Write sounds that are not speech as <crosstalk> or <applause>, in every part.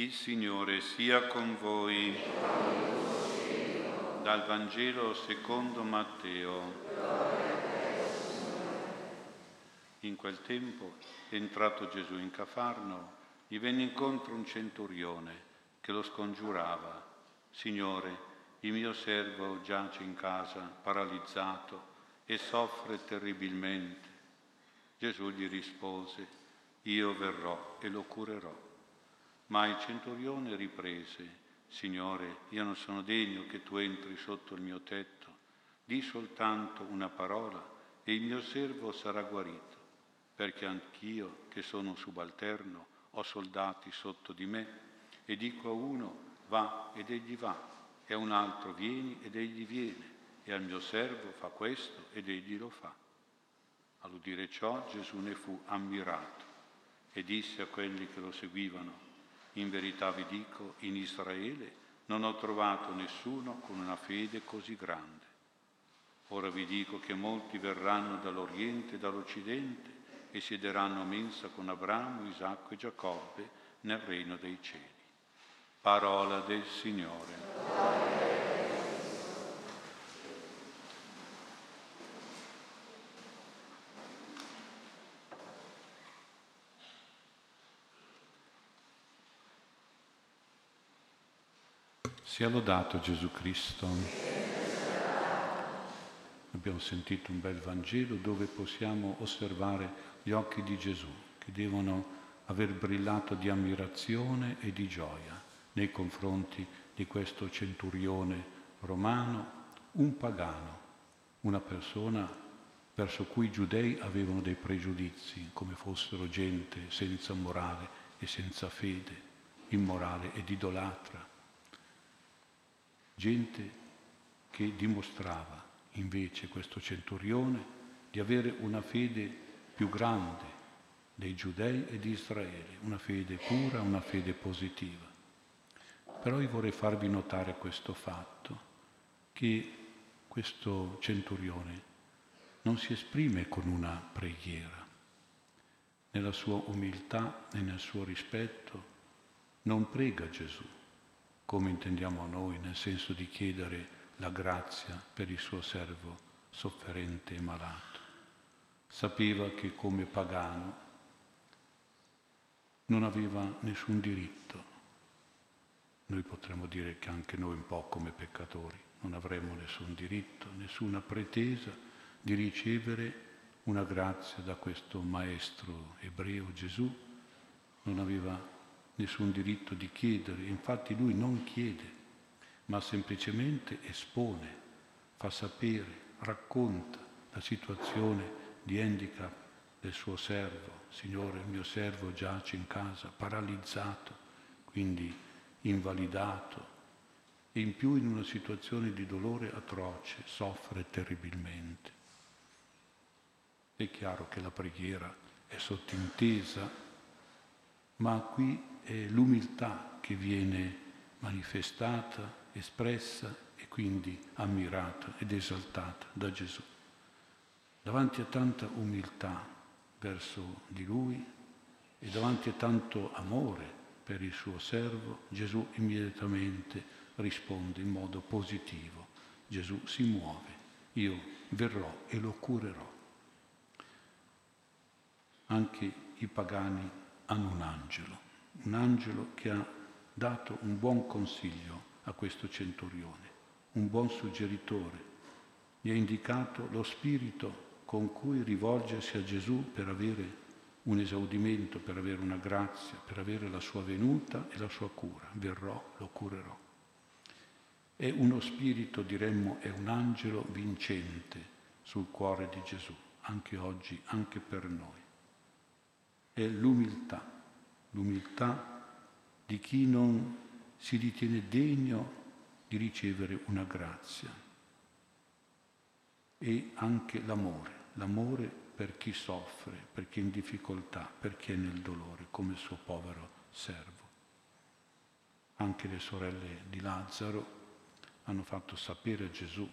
Il Signore sia con voi. Dal Vangelo secondo Matteo. In quel tempo, entrato Gesù in Cafarno, gli venne incontro un centurione che lo scongiurava. Signore, il mio servo giace in casa, paralizzato, e soffre terribilmente. Gesù gli rispose, io verrò e lo curerò. Ma il centurione riprese, Signore, io non sono degno che tu entri sotto il mio tetto, di soltanto una parola e il mio servo sarà guarito, perché anch'io, che sono subalterno, ho soldati sotto di me, e dico a uno, va ed egli va, e a un altro vieni ed egli viene, e al mio servo fa questo ed egli lo fa. All'udire ciò Gesù ne fu ammirato e disse a quelli che lo seguivano, in verità vi dico, in Israele non ho trovato nessuno con una fede così grande. Ora vi dico che molti verranno dall'Oriente e dall'Occidente e siederanno a mensa con Abramo, Isacco e Giacobbe nel regno dei cieli. Parola del Signore. Sia lodato Gesù Cristo. Abbiamo sentito un bel Vangelo dove possiamo osservare gli occhi di Gesù che devono aver brillato di ammirazione e di gioia nei confronti di questo centurione romano, un pagano, una persona verso cui i giudei avevano dei pregiudizi, come fossero gente senza morale e senza fede, immorale ed idolatra gente che dimostrava invece questo centurione di avere una fede più grande dei giudei e di Israele, una fede pura, una fede positiva. Però io vorrei farvi notare questo fatto, che questo centurione non si esprime con una preghiera. Nella sua umiltà e nel suo rispetto non prega Gesù, come intendiamo noi, nel senso di chiedere la grazia per il suo servo sofferente e malato. Sapeva che come pagano non aveva nessun diritto. Noi potremmo dire che anche noi un po' come peccatori non avremmo nessun diritto, nessuna pretesa di ricevere una grazia da questo maestro ebreo Gesù, non aveva nessun diritto di chiedere, infatti lui non chiede, ma semplicemente espone, fa sapere, racconta la situazione di handicap del suo servo. Signore, il mio servo giace in casa, paralizzato, quindi invalidato, e in più in una situazione di dolore atroce, soffre terribilmente. È chiaro che la preghiera è sottintesa, ma qui è l'umiltà che viene manifestata, espressa e quindi ammirata ed esaltata da Gesù. Davanti a tanta umiltà verso di Lui e davanti a tanto amore per il suo servo, Gesù immediatamente risponde in modo positivo. Gesù si muove, io verrò e lo curerò. Anche i pagani hanno un angelo un angelo che ha dato un buon consiglio a questo centurione, un buon suggeritore, gli ha indicato lo spirito con cui rivolgersi a Gesù per avere un esaudimento, per avere una grazia, per avere la sua venuta e la sua cura. Verrò, lo curerò. È uno spirito, diremmo, è un angelo vincente sul cuore di Gesù, anche oggi, anche per noi. È l'umiltà l'umiltà di chi non si ritiene degno di ricevere una grazia e anche l'amore, l'amore per chi soffre, per chi è in difficoltà, per chi è nel dolore, come il suo povero servo. Anche le sorelle di Lazzaro hanno fatto sapere a Gesù,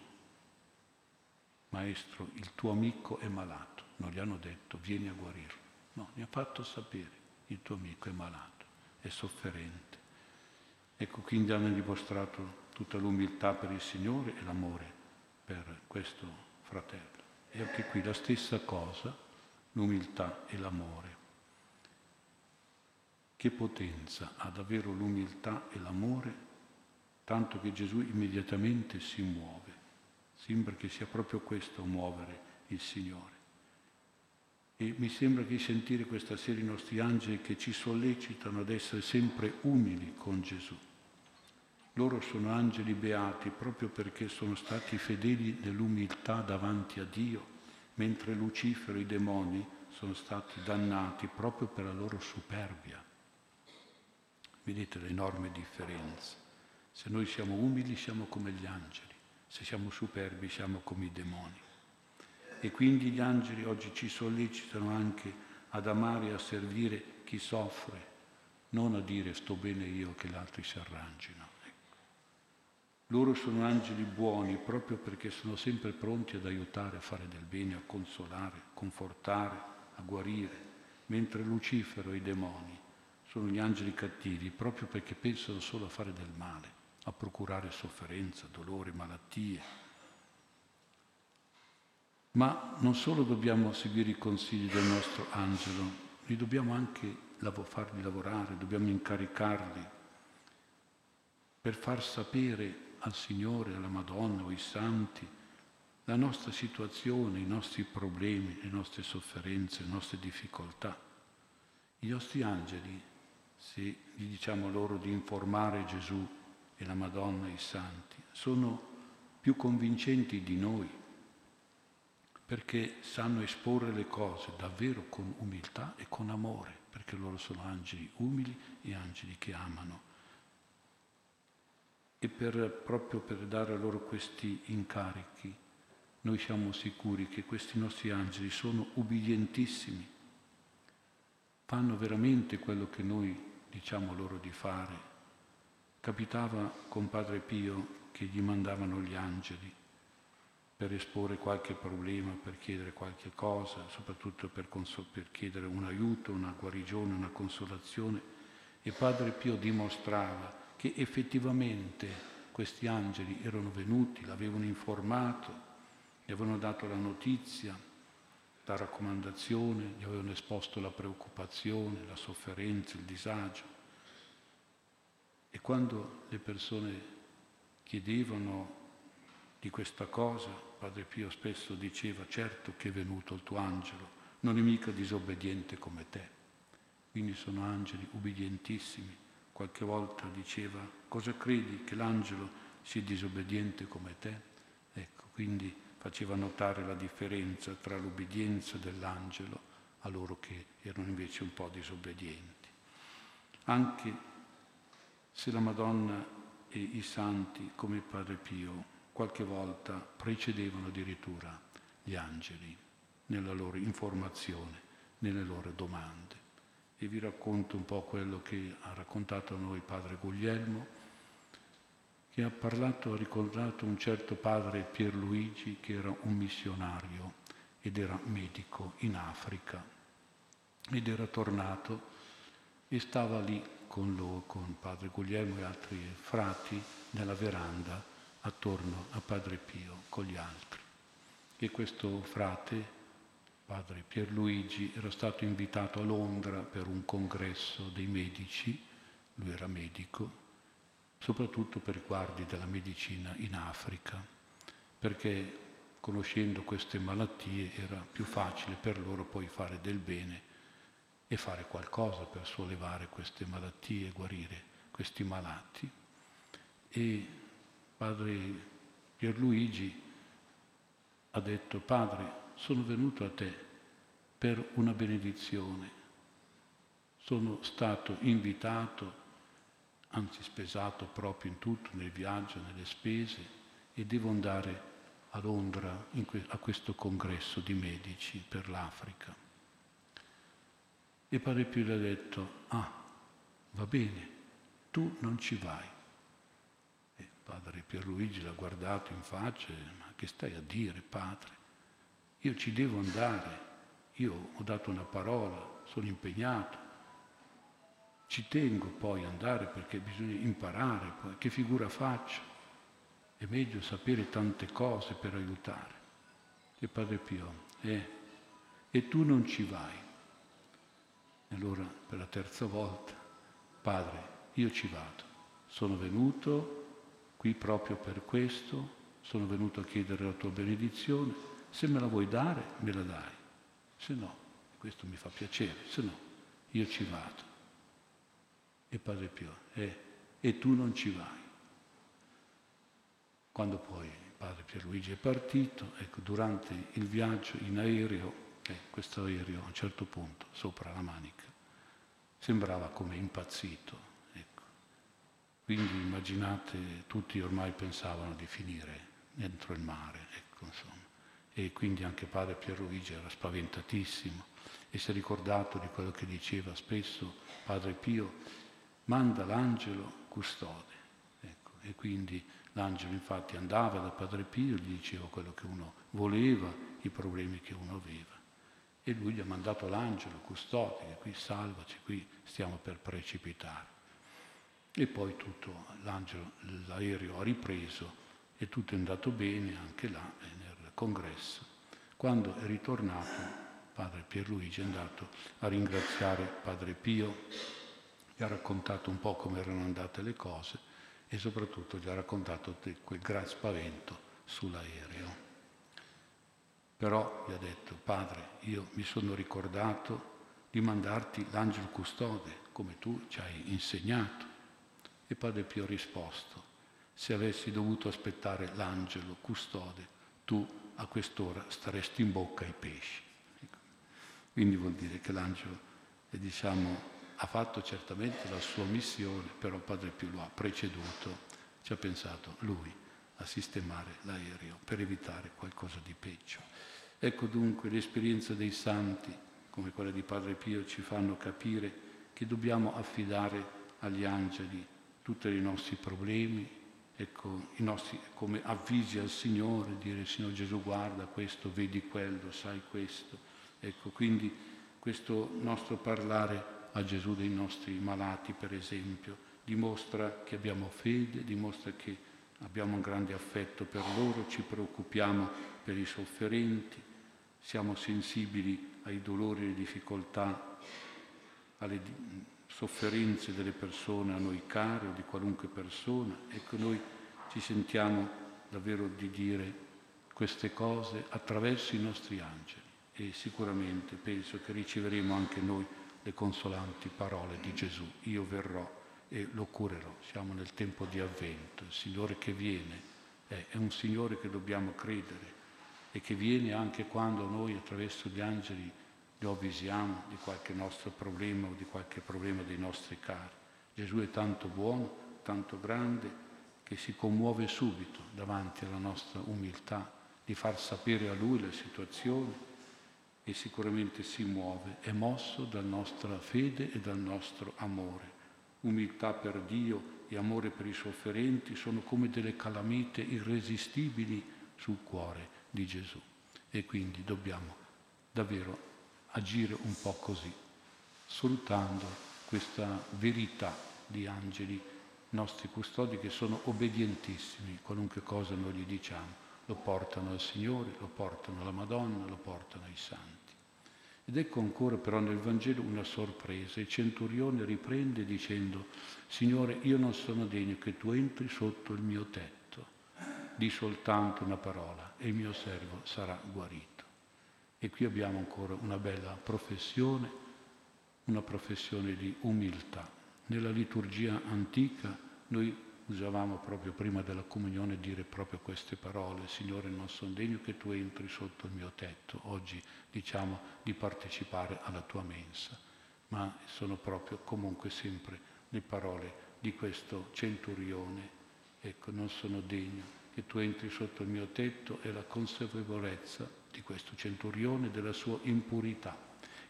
Maestro, il tuo amico è malato. Non gli hanno detto, vieni a guarirlo. No, gli ha fatto sapere il tuo amico è malato, è sofferente, Ecco, quindi hanno dimostrato tutta l'umiltà per il Signore e l'amore per questo fratello. E anche qui la stessa cosa, l'umiltà e l'amore. Che potenza ha davvero l'umiltà e l'amore, tanto che Gesù immediatamente si muove. Sembra che sia proprio questo muovere il Signore. E mi sembra che sentire questa sera i nostri angeli che ci sollecitano ad essere sempre umili con Gesù. Loro sono angeli beati proprio perché sono stati fedeli nell'umiltà davanti a Dio, mentre Lucifero e i demoni sono stati dannati proprio per la loro superbia. Vedete l'enorme differenza. Se noi siamo umili siamo come gli angeli, se siamo superbi siamo come i demoni. E quindi gli angeli oggi ci sollecitano anche ad amare e a servire chi soffre, non a dire sto bene io che gli altri si arrangino. Ecco. Loro sono angeli buoni proprio perché sono sempre pronti ad aiutare a fare del bene, a consolare, a confortare, a guarire, mentre Lucifero e i demoni sono gli angeli cattivi proprio perché pensano solo a fare del male, a procurare sofferenza, dolore, malattie, ma non solo dobbiamo seguire i consigli del nostro angelo, li dobbiamo anche farli lavorare, dobbiamo incaricarli per far sapere al Signore, alla Madonna o ai santi la nostra situazione, i nostri problemi, le nostre sofferenze, le nostre difficoltà. I nostri angeli, se gli diciamo loro di informare Gesù e la Madonna e i santi, sono più convincenti di noi perché sanno esporre le cose davvero con umiltà e con amore, perché loro sono angeli umili e angeli che amano. E per, proprio per dare loro questi incarichi, noi siamo sicuri che questi nostri angeli sono ubbidientissimi, fanno veramente quello che noi diciamo loro di fare. Capitava con Padre Pio che gli mandavano gli angeli per esporre qualche problema, per chiedere qualche cosa, soprattutto per, consol- per chiedere un aiuto, una guarigione, una consolazione. E Padre Pio dimostrava che effettivamente questi angeli erano venuti, l'avevano informato, gli avevano dato la notizia, la raccomandazione, gli avevano esposto la preoccupazione, la sofferenza, il disagio. E quando le persone chiedevano di questa cosa, Padre Pio spesso diceva, certo che è venuto il tuo angelo, non è mica disobbediente come te. Quindi sono angeli ubbidientissimi. Qualche volta diceva, cosa credi che l'angelo sia disobbediente come te? Ecco, quindi faceva notare la differenza tra l'ubbidienza dell'angelo a loro che erano invece un po' disobbedienti. Anche se la Madonna e i santi come Padre Pio qualche volta precedevano addirittura gli angeli nella loro informazione, nelle loro domande. E vi racconto un po' quello che ha raccontato a noi padre Guglielmo, che ha parlato, ha ricordato un certo padre Pierluigi che era un missionario ed era medico in Africa ed era tornato e stava lì con, loro, con padre Guglielmo e altri frati nella veranda attorno a Padre Pio con gli altri. E questo frate, Padre Pierluigi, era stato invitato a Londra per un congresso dei medici, lui era medico, soprattutto per riguardi della medicina in Africa, perché conoscendo queste malattie era più facile per loro poi fare del bene e fare qualcosa per sollevare queste malattie, guarire questi malati. E Padre Pierluigi ha detto, Padre, sono venuto a te per una benedizione. Sono stato invitato, anzi spesato proprio in tutto, nel viaggio, nelle spese, e devo andare a Londra que- a questo congresso di medici per l'Africa. E Padre Pio le ha detto, ah, va bene, tu non ci vai Padre Pierluigi l'ha guardato in faccia, ma che stai a dire, padre? Io ci devo andare, io ho dato una parola, sono impegnato. Ci tengo poi ad andare perché bisogna imparare poi che figura faccio. È meglio sapere tante cose per aiutare. E Padre Pio, eh, e tu non ci vai. E allora per la terza volta, Padre, io ci vado. Sono venuto qui proprio per questo, sono venuto a chiedere la tua benedizione. Se me la vuoi dare, me la dai. Se no, questo mi fa piacere, se no, io ci vado. E Padre Pio, eh, e tu non ci vai. Quando poi Padre Pierluigi è partito, ecco, durante il viaggio in aereo, eh, questo aereo a un certo punto, sopra la manica, sembrava come impazzito. Quindi immaginate, tutti ormai pensavano di finire dentro il mare, ecco. E quindi anche padre Pierluigi era spaventatissimo e si è ricordato di quello che diceva spesso padre Pio, manda l'angelo custode. Ecco. E quindi l'angelo infatti andava da padre Pio, gli diceva quello che uno voleva, i problemi che uno aveva. E lui gli ha mandato l'angelo custode, qui salvaci, qui stiamo per precipitare. E poi tutto, l'angelo, l'aereo ha ripreso e tutto è andato bene anche là eh, nel congresso. Quando è ritornato, padre Pierluigi è andato a ringraziare padre Pio, gli ha raccontato un po' come erano andate le cose e soprattutto gli ha raccontato quel gran spavento sull'aereo. Però gli ha detto, padre, io mi sono ricordato di mandarti l'angelo custode, come tu ci hai insegnato. E padre Pio ha risposto, se avessi dovuto aspettare l'angelo custode, tu a quest'ora staresti in bocca ai pesci. Ecco. Quindi vuol dire che l'angelo eh, diciamo, ha fatto certamente la sua missione, però Padre Pio lo ha preceduto, ci ha pensato lui a sistemare l'aereo per evitare qualcosa di peggio. Ecco dunque l'esperienza dei santi, come quella di Padre Pio, ci fanno capire che dobbiamo affidare agli angeli tutti i nostri problemi, ecco, i nostri, come avvisi al Signore, dire Signore Gesù guarda questo, vedi quello, sai questo. Ecco, quindi questo nostro parlare a Gesù dei nostri malati, per esempio, dimostra che abbiamo fede, dimostra che abbiamo un grande affetto per loro, ci preoccupiamo per i sofferenti, siamo sensibili ai dolori alle difficoltà, alle sofferenze delle persone a noi care o di qualunque persona. Ecco, noi ci sentiamo davvero di dire queste cose attraverso i nostri angeli e sicuramente penso che riceveremo anche noi le consolanti parole di Gesù. Io verrò e lo curerò. Siamo nel tempo di avvento. Il Signore che viene è, un Signore che dobbiamo credere e che viene anche quando noi attraverso gli angeli lo avvisiamo di qualche nostro problema o di qualche problema dei nostri cari. Gesù è tanto buono, tanto grande, che si commuove subito davanti alla nostra umiltà di far sapere a Lui la situazione e sicuramente si muove, è mosso dalla nostra fede e dal nostro amore. Umiltà per Dio e amore per i sofferenti sono come delle calamite irresistibili sul cuore di Gesù e quindi dobbiamo davvero agire un po' così, sfruttando questa verità di angeli nostri custodi che sono obbedientissimi, qualunque cosa noi gli diciamo, lo portano al Signore, lo portano alla Madonna, lo portano ai santi. Ed ecco ancora però nel Vangelo una sorpresa. Il centurione riprende dicendo, Signore, io non sono degno che tu entri sotto il mio tetto, di soltanto una parola e il mio servo sarà guarito. E qui abbiamo ancora una bella professione, una professione di umiltà. Nella liturgia antica noi usavamo proprio prima della comunione dire proprio queste parole, Signore non sono degno che tu entri sotto il mio tetto, oggi diciamo di partecipare alla tua mensa, ma sono proprio comunque sempre le parole di questo centurione, ecco non sono degno che tu entri sotto il mio tetto e la consapevolezza di questo centurione della sua impurità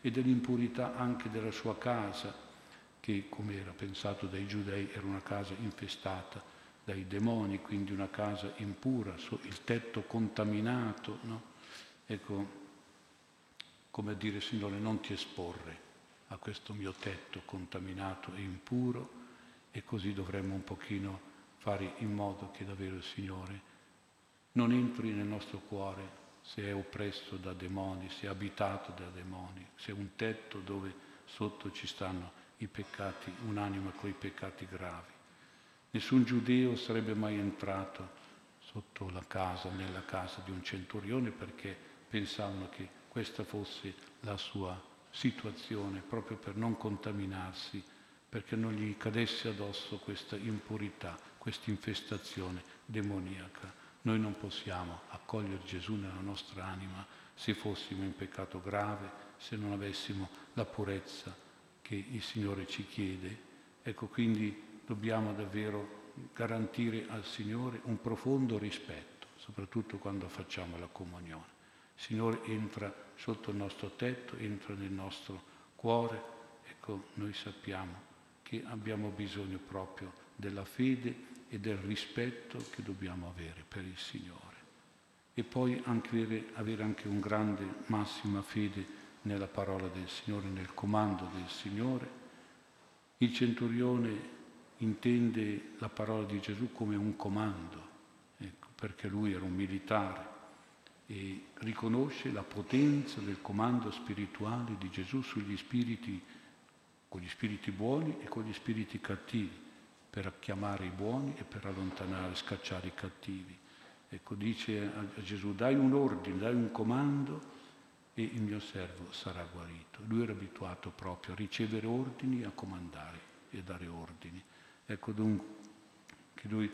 e dell'impurità anche della sua casa, che come era pensato dai giudei era una casa infestata dai demoni, quindi una casa impura, il tetto contaminato. No? Ecco, come a dire Signore, non ti esporre a questo mio tetto contaminato e impuro e così dovremmo un pochino fare in modo che davvero il Signore non entri nel nostro cuore se è oppresso da demoni, se è abitato da demoni, se è un tetto dove sotto ci stanno i peccati, un'anima con i peccati gravi. Nessun giudeo sarebbe mai entrato sotto la casa, nella casa di un centurione perché pensavano che questa fosse la sua situazione proprio per non contaminarsi, perché non gli cadesse addosso questa impurità, questa infestazione demoniaca. Noi non possiamo accogliere Gesù nella nostra anima se fossimo in peccato grave, se non avessimo la purezza che il Signore ci chiede. Ecco, quindi dobbiamo davvero garantire al Signore un profondo rispetto, soprattutto quando facciamo la comunione. Il Signore entra sotto il nostro tetto, entra nel nostro cuore, ecco, noi sappiamo che abbiamo bisogno proprio della fede e del rispetto che dobbiamo avere per il Signore. E poi anche avere, anche un grande, massima fede nella parola del Signore, nel comando del Signore. Il centurione intende la parola di Gesù come un comando, ecco, perché lui era un militare e riconosce la potenza del comando spirituale di Gesù sugli spiriti, con gli spiriti buoni e con gli spiriti cattivi, per chiamare i buoni e per allontanare, scacciare i cattivi. Ecco, dice a Gesù, dai un ordine, dai un comando e il mio servo sarà guarito. Lui era abituato proprio a ricevere ordini, a comandare e dare ordini. Ecco dunque che noi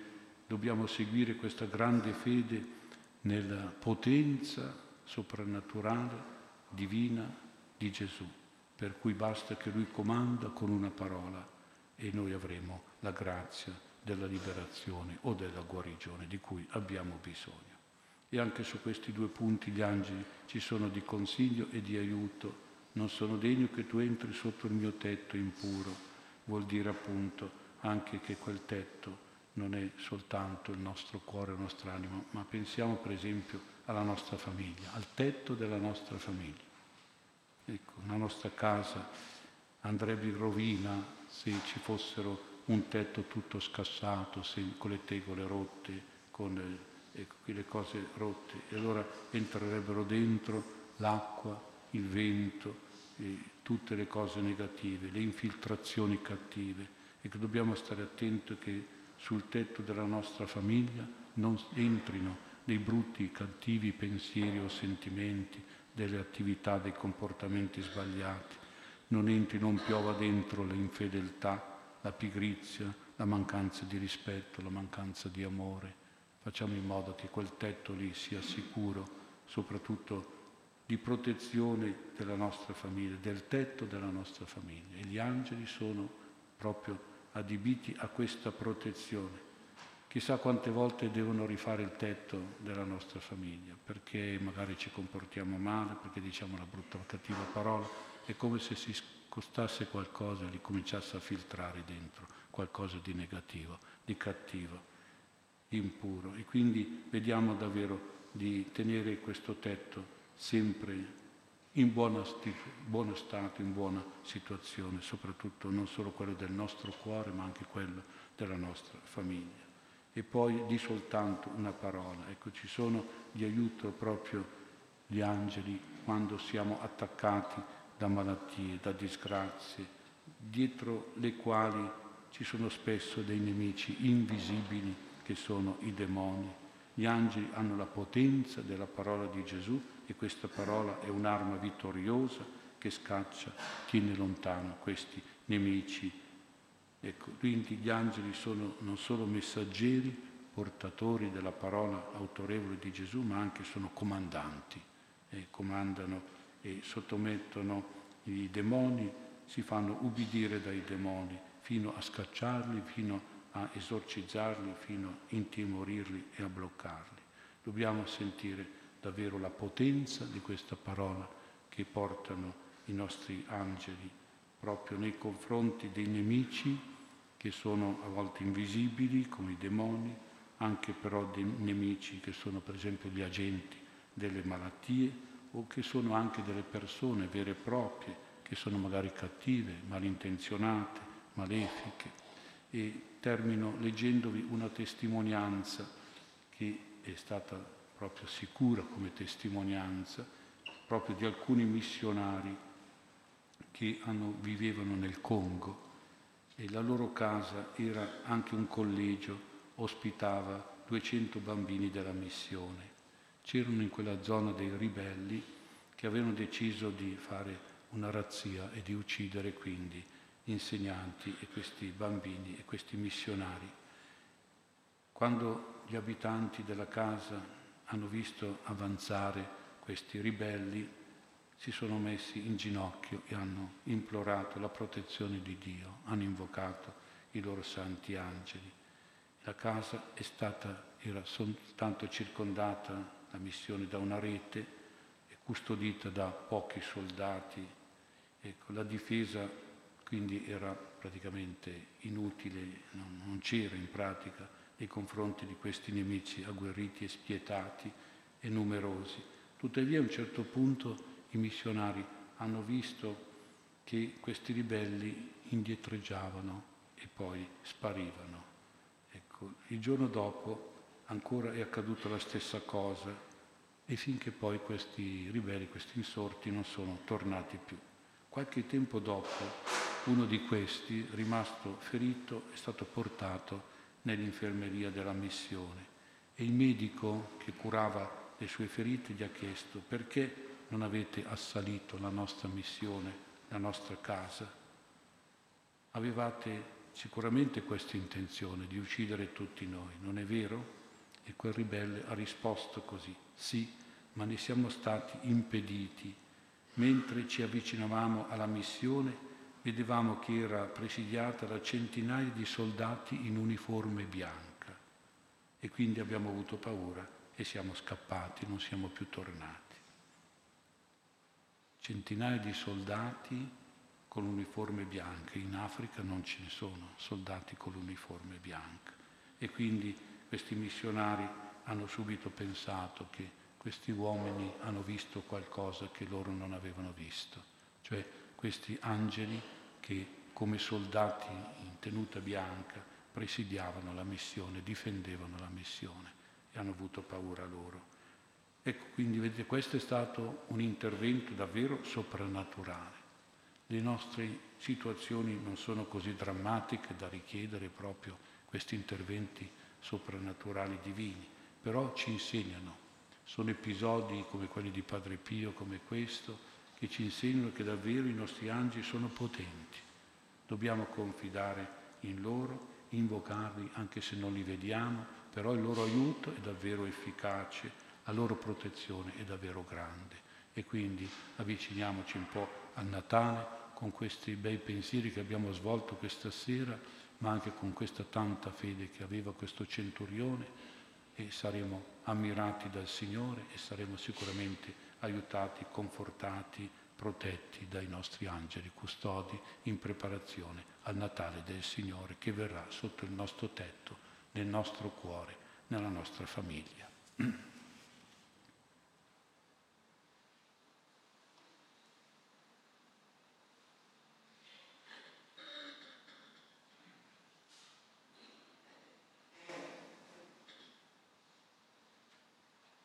dobbiamo seguire questa grande fede nella potenza soprannaturale, divina di Gesù, per cui basta che Lui comanda con una parola e noi avremo la grazia della liberazione o della guarigione di cui abbiamo bisogno. E anche su questi due punti gli angeli ci sono di consiglio e di aiuto. Non sono degno che tu entri sotto il mio tetto impuro, vuol dire appunto anche che quel tetto non è soltanto il nostro cuore, la nostra anima, ma pensiamo per esempio alla nostra famiglia, al tetto della nostra famiglia. Ecco, la nostra casa andrebbe in rovina se ci fossero un tetto tutto scassato, se, con le tegole rotte, con ecco, le cose rotte, e allora entrerebbero dentro l'acqua, il vento, tutte le cose negative, le infiltrazioni cattive. E che dobbiamo stare attenti che sul tetto della nostra famiglia non entrino dei brutti, cattivi pensieri o sentimenti, delle attività, dei comportamenti sbagliati, non entri, non piova dentro l'infedeltà, la pigrizia, la mancanza di rispetto, la mancanza di amore. Facciamo in modo che quel tetto lì sia sicuro, soprattutto di protezione della nostra famiglia, del tetto della nostra famiglia. E gli angeli sono proprio adibiti a questa protezione. Chissà quante volte devono rifare il tetto della nostra famiglia, perché magari ci comportiamo male, perché diciamo una brutta o cattiva parola, è come se si costasse qualcosa e li cominciasse a filtrare dentro qualcosa di negativo, di cattivo, impuro. E quindi vediamo davvero di tenere questo tetto sempre in buona, buono stato, in buona situazione, soprattutto non solo quello del nostro cuore, ma anche quello della nostra famiglia. E poi di soltanto una parola. Ecco, ci sono di aiuto proprio gli angeli quando siamo attaccati da malattie, da disgrazie, dietro le quali ci sono spesso dei nemici invisibili che sono i demoni. Gli angeli hanno la potenza della parola di Gesù e questa parola è un'arma vittoriosa che scaccia, tiene lontano questi nemici. Ecco, quindi gli angeli sono non solo messaggeri, portatori della parola autorevole di Gesù, ma anche sono comandanti, e comandano e sottomettono i demoni, si fanno ubbidire dai demoni fino a scacciarli, fino a esorcizzarli, fino a intimorirli e a bloccarli. Dobbiamo sentire davvero la potenza di questa parola che portano i nostri angeli proprio nei confronti dei nemici che sono a volte invisibili come i demoni, anche però dei nemici che sono per esempio gli agenti delle malattie o che sono anche delle persone vere e proprie che sono magari cattive, malintenzionate, malefiche. E termino leggendovi una testimonianza che è stata proprio sicura come testimonianza proprio di alcuni missionari che hanno, vivevano nel Congo e la loro casa era anche un collegio, ospitava 200 bambini della missione. C'erano in quella zona dei ribelli che avevano deciso di fare una razzia e di uccidere quindi gli insegnanti e questi bambini e questi missionari. Quando gli abitanti della casa hanno visto avanzare questi ribelli, si sono messi in ginocchio e hanno implorato la protezione di Dio, hanno invocato i loro santi angeli. La casa stata, era soltanto circondata, la missione, da una rete e custodita da pochi soldati. Ecco, la difesa quindi era praticamente inutile, non, non c'era in pratica nei confronti di questi nemici agguerriti e spietati e numerosi. Tuttavia a un certo punto i missionari hanno visto che questi ribelli indietreggiavano e poi sparivano. Ecco, il giorno dopo ancora è accaduta la stessa cosa e finché poi questi ribelli, questi insorti non sono tornati più. Qualche tempo dopo uno di questi, rimasto ferito, è stato portato nell'infermeria della missione e il medico che curava le sue ferite gli ha chiesto perché non avete assalito la nostra missione, la nostra casa. Avevate sicuramente questa intenzione di uccidere tutti noi, non è vero? E quel ribelle ha risposto così, sì, ma ne siamo stati impediti. Mentre ci avvicinavamo alla missione, vedevamo che era presidiata da centinaia di soldati in uniforme bianca e quindi abbiamo avuto paura e siamo scappati, non siamo più tornati centinaia di soldati con l'uniforme bianca. In Africa non ce ne sono soldati con l'uniforme bianca. E quindi questi missionari hanno subito pensato che questi uomini hanno visto qualcosa che loro non avevano visto, cioè questi angeli che come soldati in tenuta bianca presidiavano la missione, difendevano la missione e hanno avuto paura loro. Ecco, quindi vedete, questo è stato un intervento davvero soprannaturale. Le nostre situazioni non sono così drammatiche da richiedere proprio questi interventi soprannaturali divini, però ci insegnano. Sono episodi come quelli di Padre Pio, come questo, che ci insegnano che davvero i nostri angeli sono potenti. Dobbiamo confidare in loro, invocarli anche se non li vediamo, però il loro aiuto è davvero efficace la loro protezione è davvero grande e quindi avviciniamoci un po' al Natale con questi bei pensieri che abbiamo svolto questa sera, ma anche con questa tanta fede che aveva questo centurione e saremo ammirati dal Signore e saremo sicuramente aiutati, confortati, protetti dai nostri angeli custodi in preparazione al Natale del Signore che verrà sotto il nostro tetto, nel nostro cuore, nella nostra famiglia. <clears throat>